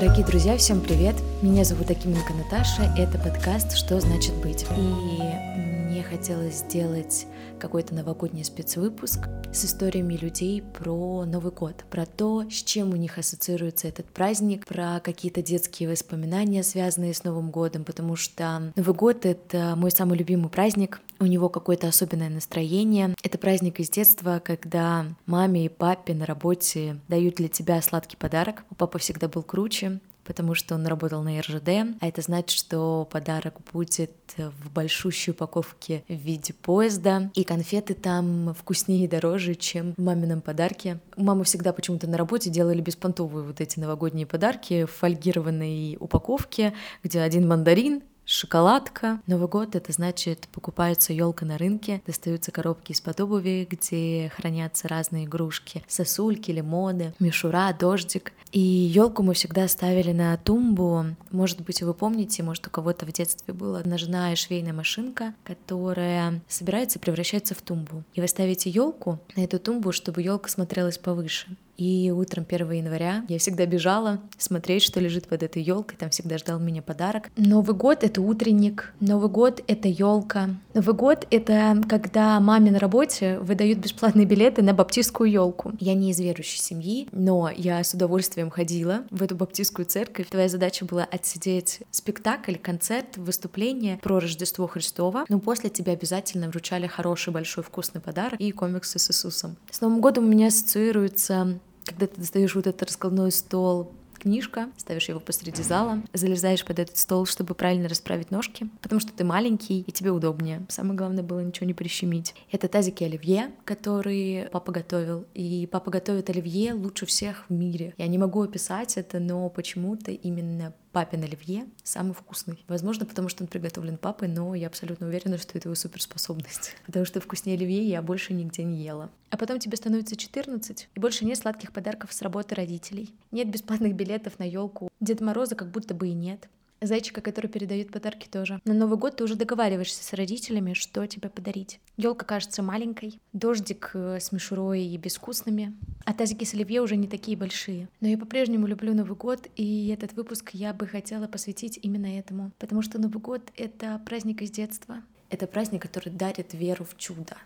Дорогие друзья, всем привет! Меня зовут Акименко Наташа, это подкаст «Что значит быть?». И мне хотелось сделать какой-то новогодний спецвыпуск с историями людей про Новый год, про то, с чем у них ассоциируется этот праздник, про какие-то детские воспоминания, связанные с Новым годом, потому что Новый год — это мой самый любимый праздник, у него какое-то особенное настроение. Это праздник из детства, когда маме и папе на работе дают для тебя сладкий подарок. У папы всегда был круче, потому что он работал на РЖД, а это значит, что подарок будет в большущей упаковке в виде поезда, и конфеты там вкуснее и дороже, чем в мамином подарке. Мамы всегда почему-то на работе делали беспонтовые вот эти новогодние подарки в фольгированной упаковке, где один мандарин, шоколадка. Новый год — это значит, покупается елка на рынке, достаются коробки из-под обуви, где хранятся разные игрушки, сосульки, лимоны, мишура, дождик. И елку мы всегда ставили на тумбу. Может быть, вы помните, может, у кого-то в детстве была ножная швейная машинка, которая собирается и превращается в тумбу. И вы ставите елку на эту тумбу, чтобы елка смотрелась повыше. И утром 1 января я всегда бежала смотреть, что лежит под этой елкой. Там всегда ждал меня подарок. Новый год — это утренник. Новый год — это елка. Новый год — это когда маме на работе выдают бесплатные билеты на баптистскую елку. Я не из верующей семьи, но я с удовольствием ходила в эту баптистскую церковь. Твоя задача была отсидеть спектакль, концерт, выступление про Рождество Христово. Но после тебя обязательно вручали хороший, большой, вкусный подарок и комиксы с Иисусом. С Новым годом у меня ассоциируется когда ты достаешь вот этот раскладной стол, книжка, ставишь его посреди зала, залезаешь под этот стол, чтобы правильно расправить ножки, потому что ты маленький и тебе удобнее. Самое главное было ничего не прищемить. Это тазики оливье, которые папа готовил. И папа готовит оливье лучше всех в мире. Я не могу описать это, но почему-то именно папин оливье самый вкусный. Возможно, потому что он приготовлен папой, но я абсолютно уверена, что это его суперспособность. Потому что вкуснее оливье я больше нигде не ела. А потом тебе становится 14, и больше нет сладких подарков с работы родителей. Нет бесплатных билетов на елку. Деда Мороза как будто бы и нет. Зайчика, который передает подарки тоже. На Новый год ты уже договариваешься с родителями, что тебе подарить. Елка кажется маленькой, дождик э, с мишурой и безвкусными, а тазики с оливье уже не такие большие. Но я по-прежнему люблю Новый год, и этот выпуск я бы хотела посвятить именно этому, потому что Новый год — это праздник из детства. Это праздник, который дарит веру в чудо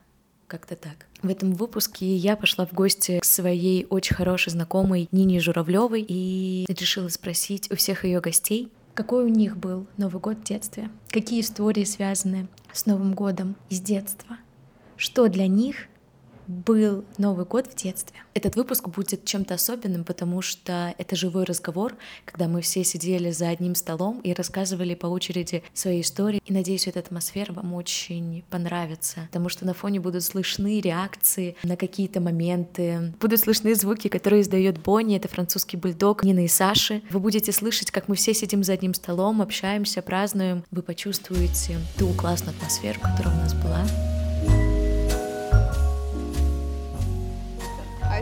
как-то так. В этом выпуске я пошла в гости к своей очень хорошей знакомой Нине Журавлевой и решила спросить у всех ее гостей, какой у них был Новый год в детстве? Какие истории связаны с Новым годом из детства? Что для них был Новый год в детстве. Этот выпуск будет чем-то особенным, потому что это живой разговор, когда мы все сидели за одним столом и рассказывали по очереди свои истории. И надеюсь, эта атмосфера вам очень понравится, потому что на фоне будут слышны реакции на какие-то моменты, будут слышны звуки, которые издает Бонни, это французский бульдог Нина и Саши. Вы будете слышать, как мы все сидим за одним столом, общаемся, празднуем. Вы почувствуете ту классную атмосферу, которая у нас была.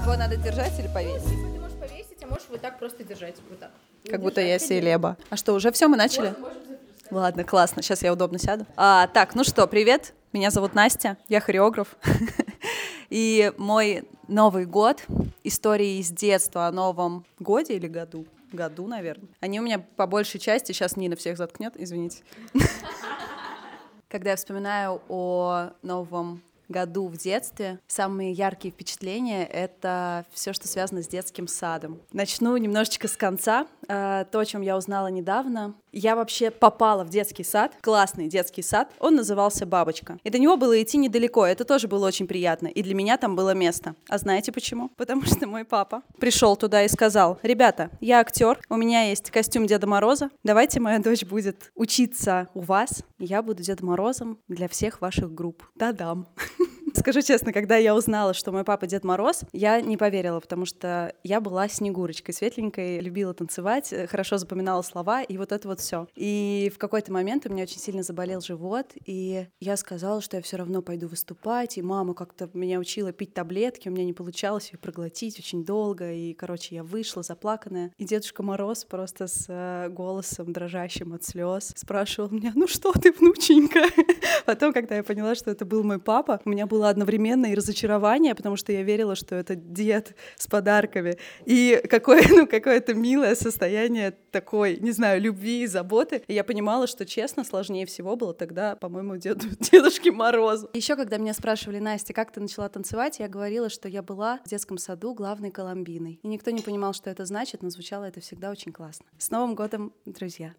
Его надо держать или повесить? Ты можешь повесить, а можешь вот так просто держать. Вот так. Как будто я селеба. А что, уже все, мы начали? Ладно, классно. Сейчас я удобно сяду. А, так, ну что, привет. Меня зовут Настя, я хореограф. И мой Новый год, истории из детства о Новом годе или году, году, наверное. Они у меня по большей части, сейчас Нина всех заткнет, извините. Когда я вспоминаю о Новом году в детстве самые яркие впечатления — это все, что связано с детским садом. Начну немножечко с конца. А, то, о чем я узнала недавно. Я вообще попала в детский сад, классный детский сад. Он назывался «Бабочка». И до него было идти недалеко, это тоже было очень приятно. И для меня там было место. А знаете почему? Потому что мой папа пришел туда и сказал, ребята, я актер, у меня есть костюм Деда Мороза, давайте моя дочь будет учиться у вас, я буду Дедом Морозом для всех ваших групп. Да-дам. Скажу честно, когда я узнала, что мой папа Дед Мороз, я не поверила, потому что я была снегурочкой светленькой, любила танцевать, э, хорошо запоминала слова и вот это вот все. И в какой-то момент у меня очень сильно заболел живот, и я сказала, что я все равно пойду выступать, и мама как-то меня учила пить таблетки, у меня не получалось их проглотить очень долго, и, короче, я вышла заплаканная, и Дедушка Мороз просто с э, голосом дрожащим от слез спрашивал меня, ну что ты, внученька? Потом, когда я поняла, что это был мой папа, у меня был было одновременно и разочарование, потому что я верила, что это дед с подарками. И какое, ну, какое-то милое состояние такой, не знаю, любви и заботы. И я понимала, что, честно, сложнее всего было тогда, по-моему, деду, Дедушке Морозу. Еще когда меня спрашивали, Настя, как ты начала танцевать, я говорила, что я была в детском саду главной коломбиной. И никто не понимал, что это значит, но звучало это всегда очень классно. С Новым годом, друзья!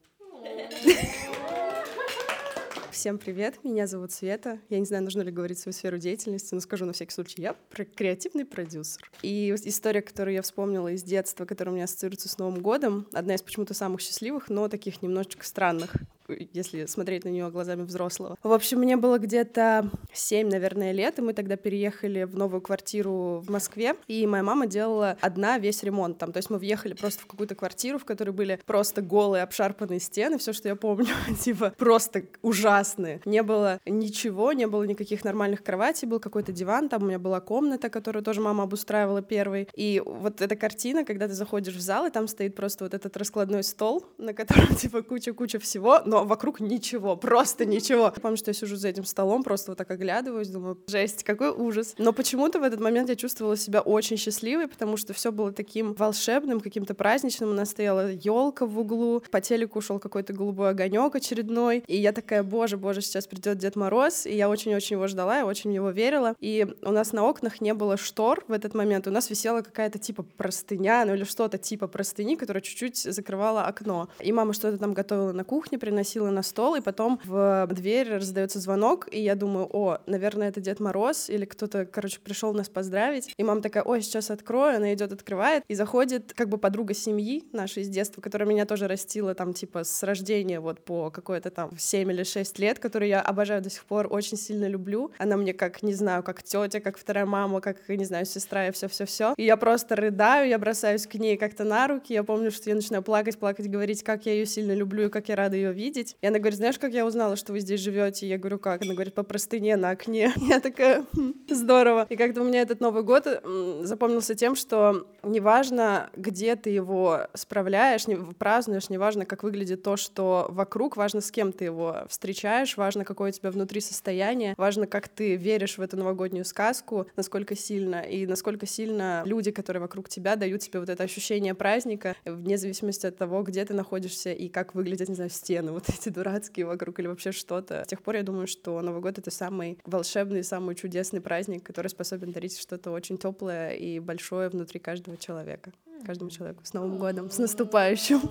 Всем привет, меня зовут Света. Я не знаю, нужно ли говорить свою сферу деятельности, но скажу на всякий случай, я креативный продюсер. И история, которую я вспомнила из детства, которая у меня ассоциируется с Новым годом, одна из почему-то самых счастливых, но таких немножечко странных если смотреть на нее глазами взрослого. В общем, мне было где-то 7, наверное, лет, и мы тогда переехали в новую квартиру в Москве, и моя мама делала одна весь ремонт там. То есть мы въехали просто в какую-то квартиру, в которой были просто голые, обшарпанные стены, все, что я помню, типа просто ужасные. Не было ничего, не было никаких нормальных кроватей, был какой-то диван, там у меня была комната, которую тоже мама обустраивала первой. И вот эта картина, когда ты заходишь в зал, и там стоит просто вот этот раскладной стол, на котором типа куча-куча всего, но вокруг ничего, просто ничего. Я помню, что я сижу за этим столом, просто вот так оглядываюсь, думаю, жесть, какой ужас. Но почему-то в этот момент я чувствовала себя очень счастливой, потому что все было таким волшебным, каким-то праздничным. У нас стояла елка в углу, по телеку шел какой-то голубой огонек очередной, и я такая, боже, боже, сейчас придет Дед Мороз, и я очень-очень его ждала, я очень в него верила. И у нас на окнах не было штор в этот момент, у нас висела какая-то типа простыня, ну или что-то типа простыни, которая чуть-чуть закрывала окно. И мама что-то там готовила на кухне, приносила приносила на стол, и потом в дверь раздается звонок, и я думаю, о, наверное, это Дед Мороз, или кто-то, короче, пришел нас поздравить. И мама такая, ой, сейчас открою, она идет, открывает, и заходит как бы подруга семьи нашей из детства, которая меня тоже растила там типа с рождения вот по какое-то там 7 или 6 лет, которую я обожаю до сих пор, очень сильно люблю. Она мне как, не знаю, как тетя, как вторая мама, как, не знаю, сестра и все-все-все. И я просто рыдаю, я бросаюсь к ней как-то на руки, я помню, что я начинаю плакать, плакать, говорить, как я ее сильно люблю и как я рада ее видеть видеть. И она говорит, знаешь, как я узнала, что вы здесь живете? Я говорю, как? Она говорит, по простыне на окне. Я такая, «Хм, здорово. И как-то у меня этот Новый год запомнился тем, что неважно, где ты его справляешь, не, празднуешь, неважно, как выглядит то, что вокруг, важно, с кем ты его встречаешь, важно, какое у тебя внутри состояние, важно, как ты веришь в эту новогоднюю сказку, насколько сильно, и насколько сильно люди, которые вокруг тебя, дают тебе вот это ощущение праздника, вне зависимости от того, где ты находишься и как выглядят, не знаю, стены вот эти дурацкие вокруг или вообще что-то. С тех пор я думаю, что Новый год — это самый волшебный, самый чудесный праздник, который способен дарить что-то очень теплое и большое внутри каждого человека. Каждому человеку. С Новым годом, с наступающим!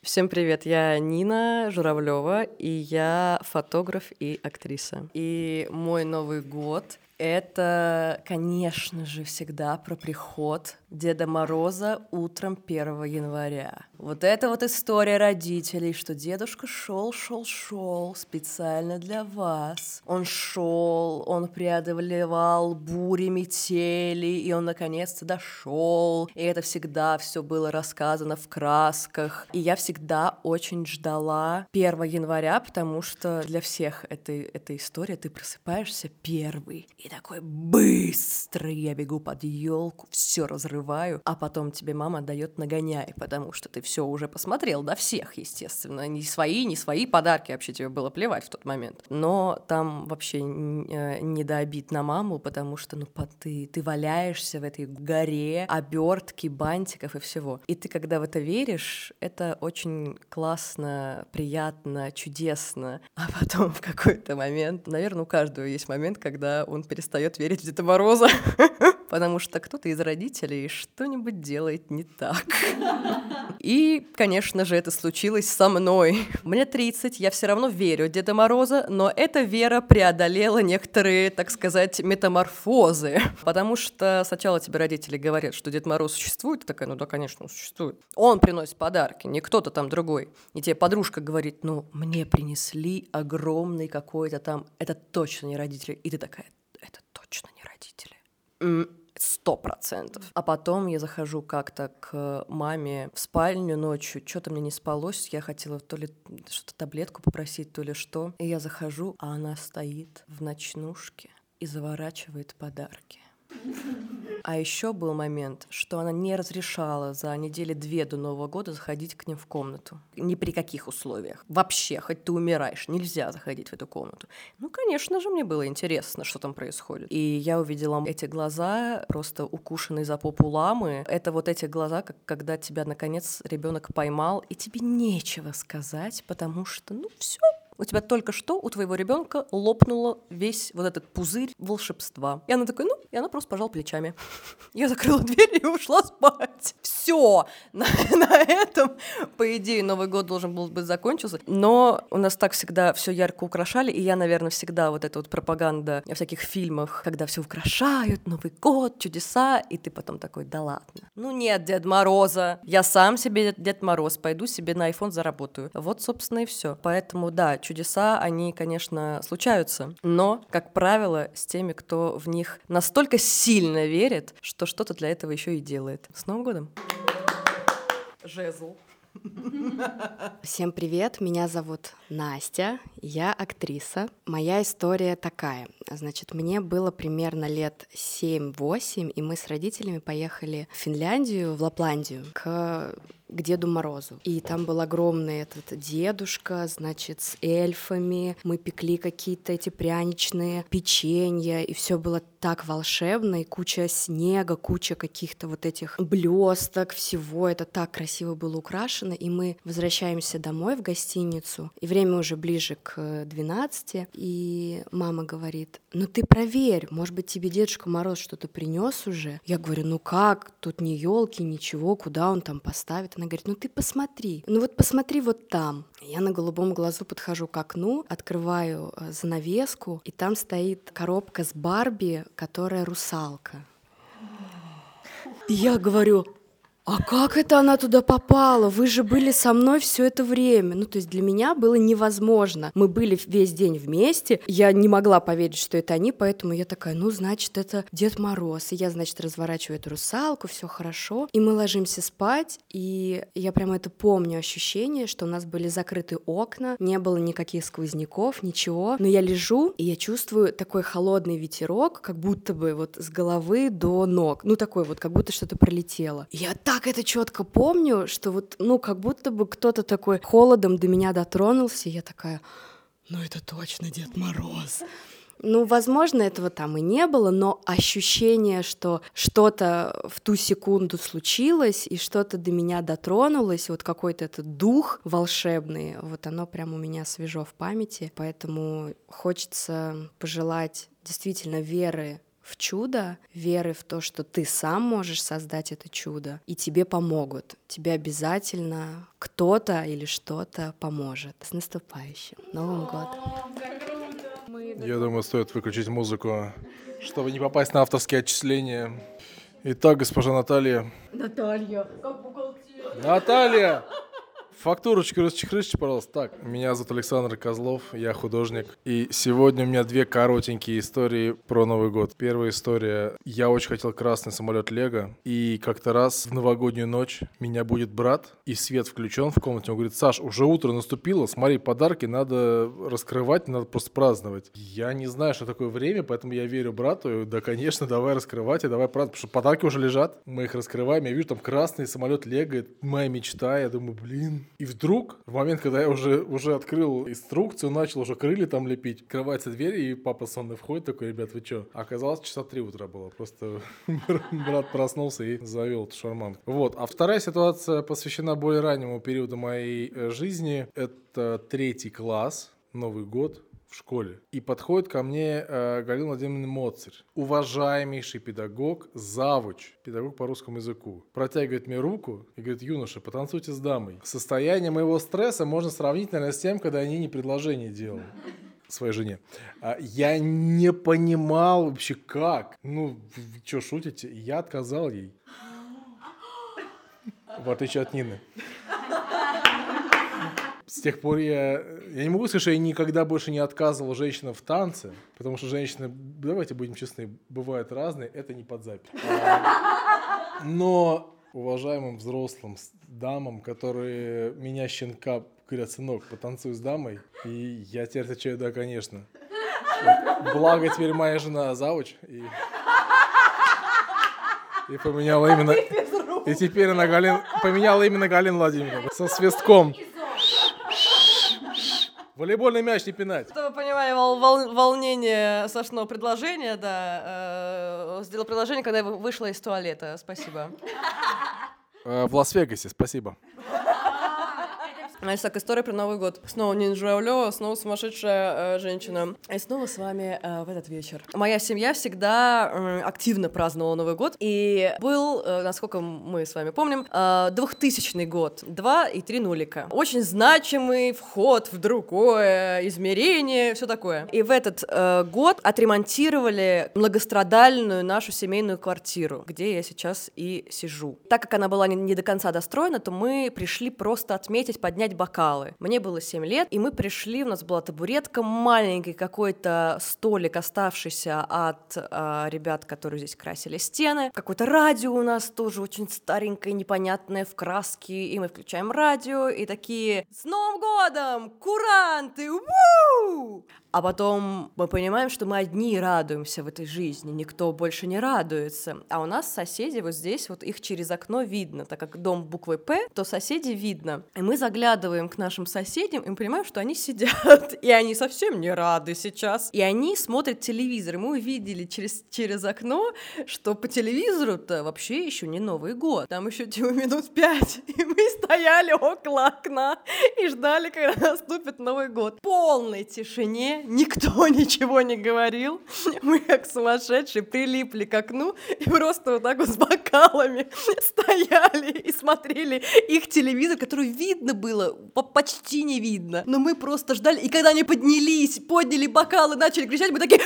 Всем привет, я Нина Журавлева, и я фотограф и актриса. И мой Новый год это, конечно же, всегда про приход Деда Мороза утром 1 января. Вот это вот история родителей, что дедушка шел, шел, шел специально для вас. Он шел, он преодолевал бури, метели, и он наконец-то дошел. И это всегда все было рассказано в красках. И я всегда очень ждала 1 января, потому что для всех эта, эта история, ты просыпаешься первый. И такой быстрый я бегу под елку, все разрываю а потом тебе мама дает нагоняй, потому что ты все уже посмотрел, да, всех, естественно, не свои, не свои подарки, вообще тебе было плевать в тот момент. Но там вообще э, не до обид на маму, потому что, ну, ты, ты валяешься в этой горе обертки, бантиков и всего. И ты, когда в это веришь, это очень классно, приятно, чудесно. А потом в какой-то момент, наверное, у каждого есть момент, когда он перестает верить в Деда Мороза. потому что кто-то из родителей что-нибудь делает не так. И, конечно же, это случилось со мной. Мне 30, я все равно верю в Деда Мороза, но эта вера преодолела некоторые, так сказать, метаморфозы. Потому что сначала тебе родители говорят, что Дед Мороз существует, ты такая, ну да, конечно, он существует. Он приносит подарки, не кто-то там другой. И тебе подружка говорит, ну, мне принесли огромный какой-то там, это точно не родители. И ты такая, родители сто процентов. А потом я захожу как-то к маме в спальню ночью, что-то мне не спалось, я хотела то ли что-то таблетку попросить, то ли что. И я захожу, а она стоит в ночнушке и заворачивает подарки. А еще был момент, что она не разрешала за недели две до Нового года заходить к ним в комнату. Ни при каких условиях. Вообще, хоть ты умираешь, нельзя заходить в эту комнату. Ну, конечно же, мне было интересно, что там происходит. И я увидела эти глаза, просто укушенные за попу ламы. Это вот эти глаза, как когда тебя, наконец, ребенок поймал, и тебе нечего сказать, потому что, ну, все, у тебя только что у твоего ребенка лопнуло весь вот этот пузырь волшебства. И она такая, ну, и она просто пожала плечами. Я закрыла дверь и ушла спать. Все. На, на этом, по идее, Новый год должен был быть закончился. Но у нас так всегда все ярко украшали, и я, наверное, всегда вот эта вот пропаганда в всяких фильмах, когда все украшают, Новый год, чудеса, и ты потом такой, да ладно. Ну нет, Дед Мороза, я сам себе Дед Мороз, пойду себе на iPhone заработаю. Вот, собственно, и все. Поэтому, да, чудеса, они, конечно, случаются, но, как правило, с теми, кто в них настолько сильно верит, что что-то для этого еще и делает. С Новым годом! Жезл. Всем привет, меня зовут Настя, я актриса. Моя история такая. Значит, мне было примерно лет 7-8, и мы с родителями поехали в Финляндию, в Лапландию, к к Деду Морозу. И там был огромный этот дедушка, значит, с эльфами. Мы пекли какие-то эти пряничные печенья, и все было так волшебно, и куча снега, куча каких-то вот этих блесток, всего это так красиво было украшено, и мы возвращаемся домой в гостиницу, и время уже ближе к 12, и мама говорит, ну ты проверь, может быть тебе Дедушка Мороз что-то принес уже? Я говорю, ну как, тут ни елки, ничего, куда он там поставит? Она говорит, ну ты посмотри, ну вот посмотри вот там. Я на голубом глазу подхожу к окну, открываю э, занавеску, и там стоит коробка с Барби, которая русалка. Я говорю, а как это она туда попала? Вы же были со мной все это время. Ну, то есть для меня было невозможно. Мы были весь день вместе, я не могла поверить, что это они, поэтому я такая, ну, значит, это Дед Мороз. И я, значит, разворачиваю эту русалку, все хорошо. И мы ложимся спать, и я прямо это помню ощущение, что у нас были закрыты окна, не было никаких сквозняков, ничего. Но я лежу, и я чувствую такой холодный ветерок, как будто бы вот с головы до ног. Ну, такой вот, как будто что-то пролетело. И я так так это четко помню, что вот, ну, как будто бы кто-то такой холодом до меня дотронулся, и я такая, ну, это точно Дед Мороз. Ну, возможно, этого там и не было, но ощущение, что что-то в ту секунду случилось, и что-то до меня дотронулось, вот какой-то этот дух волшебный, вот оно прямо у меня свежо в памяти, поэтому хочется пожелать действительно веры в чудо, веры в то, что ты сам можешь создать это чудо, и тебе помогут. Тебе обязательно кто-то или что-то поможет. С наступающим Новым годом! Я думаю, стоит выключить музыку, чтобы не попасть на авторские отчисления. Итак, госпожа Наталья. Наталья, как бухгалтер. Наталья! Фактурочку расчехрышьте, пожалуйста. Так, меня зовут Александр Козлов, я художник. И сегодня у меня две коротенькие истории про Новый год. Первая история. Я очень хотел красный самолет Лего. И как-то раз в новогоднюю ночь меня будет брат, и свет включен в комнате. Он говорит, Саш, уже утро наступило, смотри, подарки надо раскрывать, надо просто праздновать. Я не знаю, что такое время, поэтому я верю брату. Да, конечно, давай раскрывать и давай праздновать, потому что подарки уже лежат. Мы их раскрываем, я вижу там красный самолет Лего, моя мечта. Я думаю, блин, и вдруг, в момент, когда я уже, уже открыл инструкцию, начал уже крылья там лепить, открывается дверь, и папа сонный входит, такой, ребят, вы что? Оказалось, часа три утра было. Просто брат проснулся и завел эту шарманку. Вот. А вторая ситуация посвящена более раннему периоду моей э, жизни. Это третий класс, Новый год в школе. И подходит ко мне э, Галина Владимировна Моцарь, уважаемейший педагог, завуч, педагог по русскому языку. Протягивает мне руку и говорит, юноша, потанцуйте с дамой. Состояние моего стресса можно сравнить, наверное, с тем, когда они не предложение делали своей жене. А, я не понимал вообще как. Ну, вы что, шутите? Я отказал ей. В отличие от Нины с тех пор я... Я не могу сказать, что я никогда больше не отказывал женщинам в танце, потому что женщины, давайте будем честны, бывают разные, это не под запись. Но уважаемым взрослым дамам, которые меня щенка говорят, сынок, потанцуй с дамой, и я теперь отвечаю, да, конечно. Благо теперь моя жена завуч, и И поменяла именно... И теперь она Галин... поменяла именно Галину Владимировну со свистком. Волейбольный мяч не пинать. Чтобы вы понимали вол- вол- волнение Сашного предложения, да, э, сделал предложение, когда я вы- вышла из туалета. Спасибо. Э, В Лас-Вегасе, спасибо. Значит, так, история про Новый год. Снова Нина Журавлева, снова сумасшедшая э, женщина. И снова с вами э, в этот вечер. Моя семья всегда э, активно праздновала Новый год. И был, э, насколько мы с вами помним, э, 2000 год. Два и три нулика. Очень значимый вход в другое измерение, все такое. И в этот э, год отремонтировали многострадальную нашу семейную квартиру, где я сейчас и сижу. Так как она была не, не до конца достроена, то мы пришли просто отметить, поднять бокалы. Мне было 7 лет, и мы пришли, у нас была табуретка, маленький какой-то столик, оставшийся от э, ребят, которые здесь красили стены. Какое-то радио у нас тоже очень старенькое, непонятное, в краске, и мы включаем радио, и такие «С Новым годом! Куранты! Уу!» А потом мы понимаем, что мы одни радуемся в этой жизни, никто больше не радуется. А у нас соседи вот здесь, вот их через окно видно, так как дом буквой «П», то соседи видно. И мы заглядываем к нашим соседям, и мы понимаем, что они сидят, и они совсем не рады сейчас. И они смотрят телевизор, и мы увидели через, через окно, что по телевизору-то вообще еще не Новый год. Там еще типа минут пять, и мы стояли около окна и ждали, когда наступит Новый год. В полной тишине, никто ничего не говорил. Мы как сумасшедшие прилипли к окну и просто вот так вот с бокалами стояли и смотрели их телевизор, который видно было, по- почти не видно. Но мы просто ждали, и когда они поднялись, подняли бокалы, начали кричать, мы такие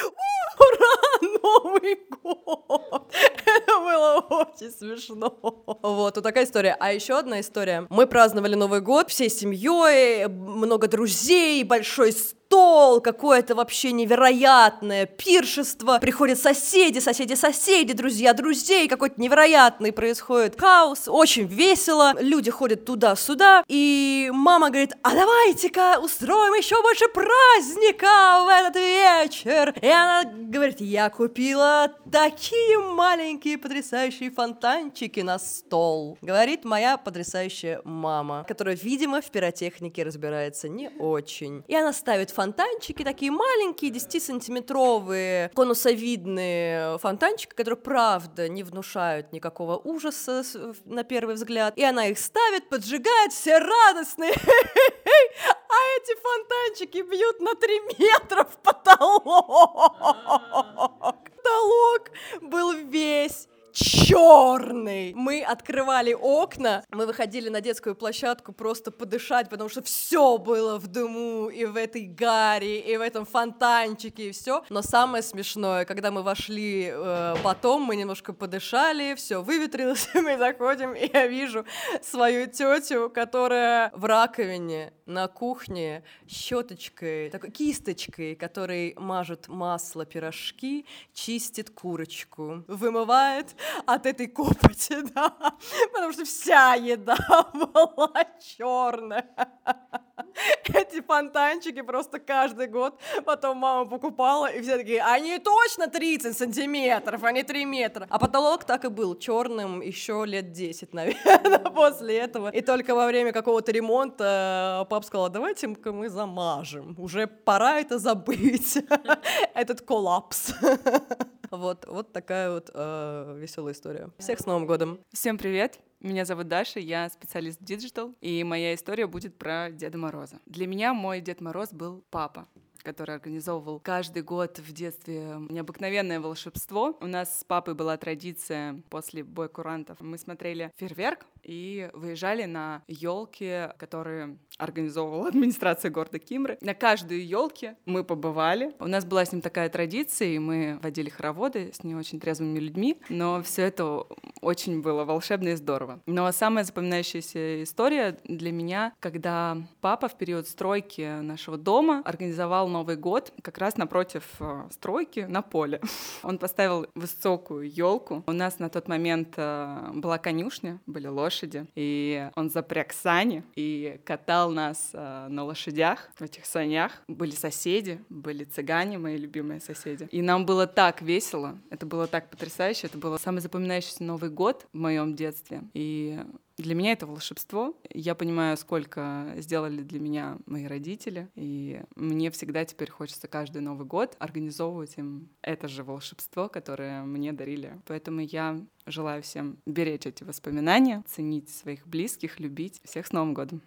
Ура! Новый год! Это было очень смешно. Вот, вот такая история. А еще одна история. Мы праздновали Новый год всей семьей, много друзей, большой стол, какое-то вообще невероятное пиршество. Приходят соседи, соседи, соседи, друзья, друзей. Какой-то невероятный происходит хаос. Очень весело. Люди ходят туда-сюда. И мама говорит, а давайте-ка устроим еще больше праздника в этот вечер. И она говорит, я купила такие маленькие потрясающие фонтанчики на стол. Говорит моя потрясающая мама, которая, видимо, в пиротехнике разбирается не очень. И она ставит фонтанчики, такие маленькие, 10-сантиметровые, конусовидные фонтанчики, которые, правда, не внушают никакого ужаса на первый взгляд. И она их ставит, поджигает, все радостные. А эти фонтанчики бьют на 3 метра в потолок. Открывали окна, мы выходили на детскую площадку просто подышать, потому что все было в дыму и в этой гаре, и в этом фонтанчике, и все. Но самое смешное, когда мы вошли э, потом, мы немножко подышали, все выветрилось, мы заходим, и я вижу свою тетю, которая в раковине на кухне щеточкой, такой кисточкой, которой мажет масло пирожки, чистит курочку, вымывает от этой копоти, да, потому что вся еда была черная. Эти фонтанчики просто каждый год потом мама покупала, и все такие, они точно 30 сантиметров, а не 3 метра. А потолок так и был черным еще лет 10, наверное, после этого. И только во время какого-то ремонта папа сказал, давайте-ка мы замажем, уже пора это забыть, этот коллапс. Вот, вот такая вот э, веселая история. Всех с Новым годом! Всем привет! Меня зовут Даша, я специалист digital, и моя история будет про Деда Мороза. Для меня мой Дед Мороз был папа который организовывал каждый год в детстве необыкновенное волшебство. У нас с папой была традиция после боя курантов. Мы смотрели фейерверк и выезжали на елки, которые организовывала администрация города Кимры. На каждой елке мы побывали. У нас была с ним такая традиция, и мы водили хороводы с не очень трезвыми людьми, но все это очень было волшебно и здорово. Но самая запоминающаяся история для меня, когда папа в период стройки нашего дома организовал Новый год как раз напротив э, стройки на поле. Он поставил высокую елку. У нас на тот момент э, была конюшня, были лошади, и он запряг сани и катал нас э, на лошадях в этих санях. Были соседи, были цыгане, мои любимые соседи. И нам было так весело, это было так потрясающе, это был самый запоминающийся Новый год в моем детстве. И для меня это волшебство. Я понимаю, сколько сделали для меня мои родители, и мне всегда теперь хочется каждый Новый год организовывать им это же волшебство, которое мне дарили. Поэтому я желаю всем беречь эти воспоминания, ценить своих близких, любить. Всех с Новым годом!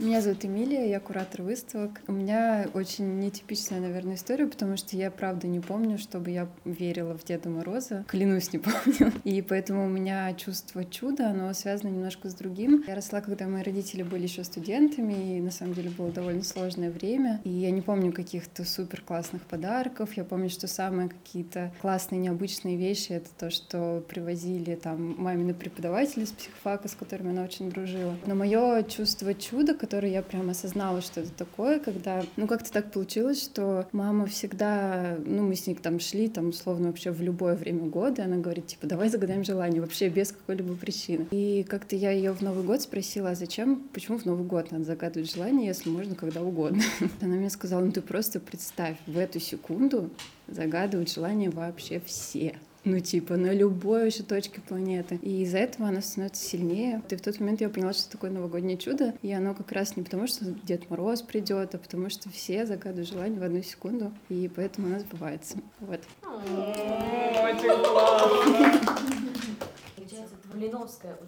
Меня зовут Эмилия, я куратор выставок. У меня очень нетипичная, наверное, история, потому что я правда не помню, чтобы я верила в Деда Мороза. Клянусь, не помню. И поэтому у меня чувство чуда, оно связано немножко с другим. Я росла, когда мои родители были еще студентами, и на самом деле было довольно сложное время. И я не помню каких-то супер классных подарков. Я помню, что самые какие-то классные, необычные вещи — это то, что привозили там мамины преподаватели с психфака, с которыми она очень дружила. Но мое чувство чуда, которой я прям осознала, что это такое, когда, ну, как-то так получилось, что мама всегда, ну, мы с ней там шли, там, условно, вообще в любое время года, она говорит, типа, давай загадаем желание, вообще без какой-либо причины. И как-то я ее в Новый год спросила, а зачем, почему в Новый год надо загадывать желание, если можно когда угодно? Она мне сказала, ну, ты просто представь, в эту секунду загадывают желание вообще все ну, типа, на любой вообще точке планеты. И из-за этого она становится сильнее. И в тот момент я поняла, что такое новогоднее чудо. И оно как раз не потому, что Дед Мороз придет, а потому что все загадывают желание в одну секунду. И поэтому оно сбывается. Вот.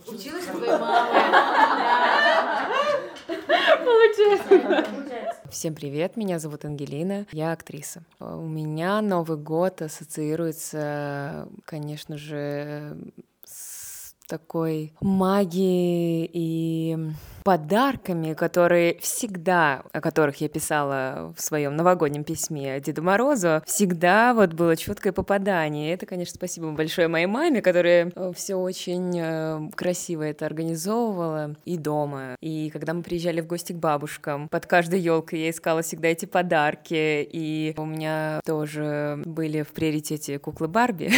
Училась у твоей мамы. Получается. Всем привет, меня зовут Ангелина, я актриса. У меня Новый год ассоциируется, конечно же, с такой магией и подарками, которые всегда, о которых я писала в своем новогоднем письме Деду Морозу, всегда вот было четкое попадание. Это, конечно, спасибо большое моей маме, которая э, все очень э, красиво это организовывала и дома. И когда мы приезжали в гости к бабушкам, под каждой елкой я искала всегда эти подарки. И у меня тоже были в приоритете куклы Барби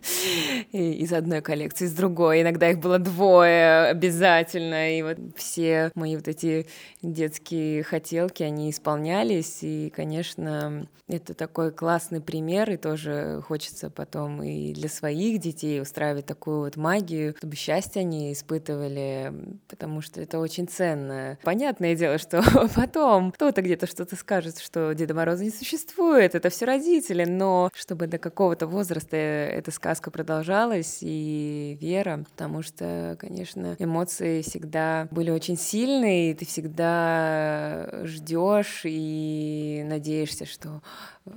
из одной коллекции, из другой. Иногда их было двое обязательно. И вот все мои вот эти детские хотелки, они исполнялись, и, конечно, это такой классный пример, и тоже хочется потом и для своих детей устраивать такую вот магию, чтобы счастье они испытывали, потому что это очень ценно. Понятное дело, что потом кто-то где-то что-то скажет, что Деда Мороза не существует, это все родители, но чтобы до какого-то возраста эта сказка продолжалась, и вера, потому что, конечно, эмоции всегда были очень сильный, и ты всегда ждешь и надеешься, что э,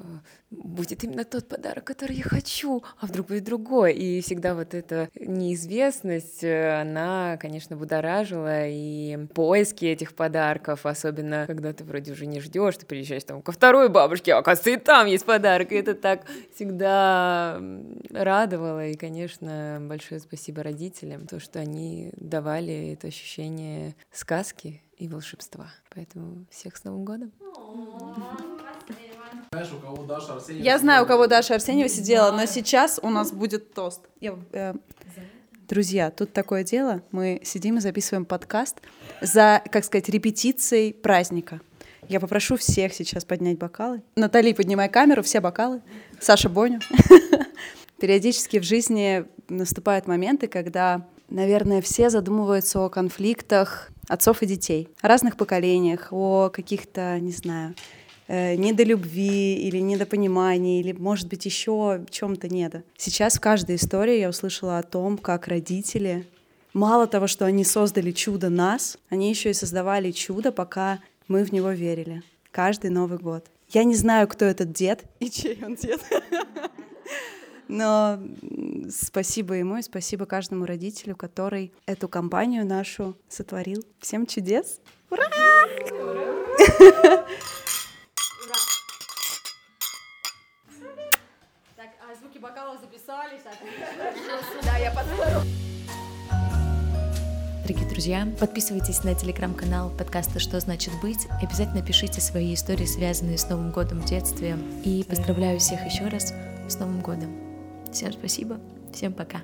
будет именно тот подарок, который я хочу, а вдруг будет другой. И всегда вот эта неизвестность, э, она, конечно, будоражила, и поиски этих подарков, особенно когда ты вроде уже не ждешь, ты приезжаешь там ко второй бабушке, а оказывается, и там есть подарок, и это так всегда радовало, и, конечно, большое спасибо родителям, то, что они давали это ощущение сказки и волшебства. Поэтому всех с Новым годом! Знаешь, у кого Даша Арсеньева Я знаю, у кого Даша Арсеньева сидела, но сейчас у нас будет тост. Я, э, друзья, тут такое дело. Мы сидим и записываем подкаст за, как сказать, репетицией праздника. Я попрошу всех сейчас поднять бокалы. Натали, поднимай камеру, все бокалы. Саша Боню. Периодически в жизни наступают моменты, когда, наверное, все задумываются о конфликтах отцов и детей, о разных поколениях, о каких-то, не знаю, недолюбви или недопонимании, или, может быть, еще чем-то недо. Сейчас в каждой истории я услышала о том, как родители, мало того, что они создали чудо нас, они еще и создавали чудо, пока мы в него верили. Каждый Новый год. Я не знаю, кто этот дед и чей он дед. Но спасибо ему и спасибо каждому родителю, который эту компанию нашу сотворил. Всем чудес! Ура! Так, бокалов записались. Да, я подставила. Дорогие друзья, подписывайтесь на телеграм-канал подкаста «Что значит быть». Обязательно пишите свои истории, связанные с Новым годом в детстве. И поздравляю всех еще раз с Новым годом. Всем спасибо, всем пока.